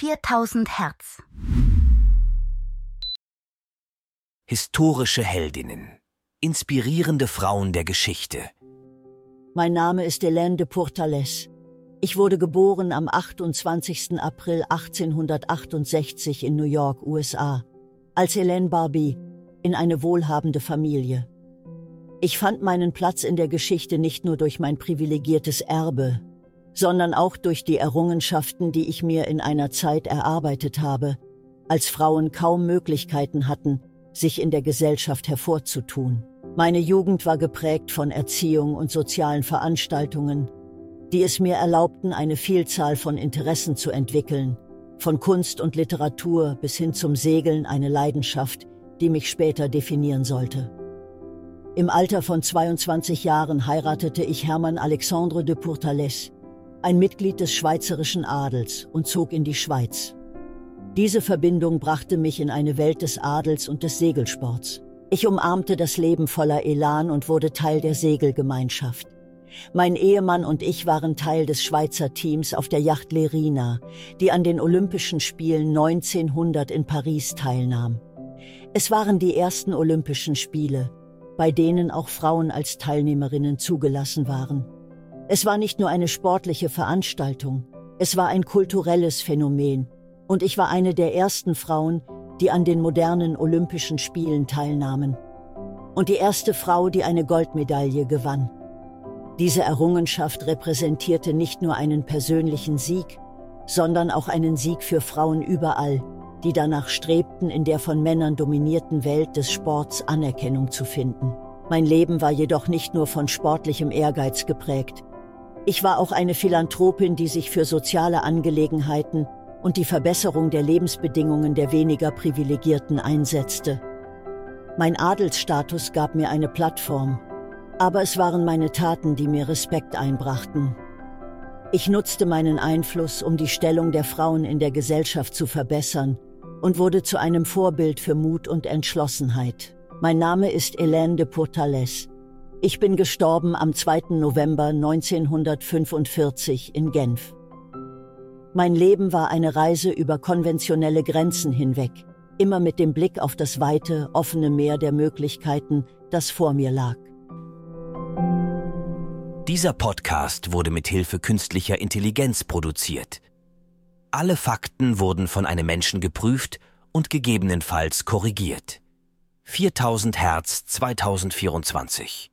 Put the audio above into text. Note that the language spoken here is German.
4000 Hertz. Historische Heldinnen. Inspirierende Frauen der Geschichte. Mein Name ist Hélène de Pourtalès. Ich wurde geboren am 28. April 1868 in New York, USA, als Hélène Barbie in eine wohlhabende Familie. Ich fand meinen Platz in der Geschichte nicht nur durch mein privilegiertes Erbe, sondern auch durch die Errungenschaften, die ich mir in einer Zeit erarbeitet habe, als Frauen kaum Möglichkeiten hatten, sich in der Gesellschaft hervorzutun. Meine Jugend war geprägt von Erziehung und sozialen Veranstaltungen, die es mir erlaubten, eine Vielzahl von Interessen zu entwickeln, von Kunst und Literatur bis hin zum Segeln eine Leidenschaft, die mich später definieren sollte. Im Alter von 22 Jahren heiratete ich Hermann Alexandre de Pourtalès, ein Mitglied des schweizerischen Adels, und zog in die Schweiz. Diese Verbindung brachte mich in eine Welt des Adels und des Segelsports. Ich umarmte das Leben voller Elan und wurde Teil der Segelgemeinschaft. Mein Ehemann und ich waren Teil des Schweizer Teams auf der Yacht Lerina, die an den Olympischen Spielen 1900 in Paris teilnahm. Es waren die ersten Olympischen Spiele, bei denen auch Frauen als Teilnehmerinnen zugelassen waren. Es war nicht nur eine sportliche Veranstaltung, es war ein kulturelles Phänomen, und ich war eine der ersten Frauen, die an den modernen Olympischen Spielen teilnahmen. Und die erste Frau, die eine Goldmedaille gewann. Diese Errungenschaft repräsentierte nicht nur einen persönlichen Sieg, sondern auch einen Sieg für Frauen überall, die danach strebten, in der von Männern dominierten Welt des Sports Anerkennung zu finden. Mein Leben war jedoch nicht nur von sportlichem Ehrgeiz geprägt. Ich war auch eine Philanthropin, die sich für soziale Angelegenheiten und die Verbesserung der Lebensbedingungen der weniger Privilegierten einsetzte. Mein Adelsstatus gab mir eine Plattform, aber es waren meine Taten, die mir Respekt einbrachten. Ich nutzte meinen Einfluss, um die Stellung der Frauen in der Gesellschaft zu verbessern und wurde zu einem Vorbild für Mut und Entschlossenheit. Mein Name ist Hélène de Pourtalès. Ich bin gestorben am 2. November 1945 in Genf. Mein Leben war eine Reise über konventionelle Grenzen hinweg, immer mit dem Blick auf das weite, offene Meer der Möglichkeiten, das vor mir lag. Dieser Podcast wurde mit Hilfe künstlicher Intelligenz produziert. Alle Fakten wurden von einem Menschen geprüft und gegebenenfalls korrigiert. 4000 Hertz 2024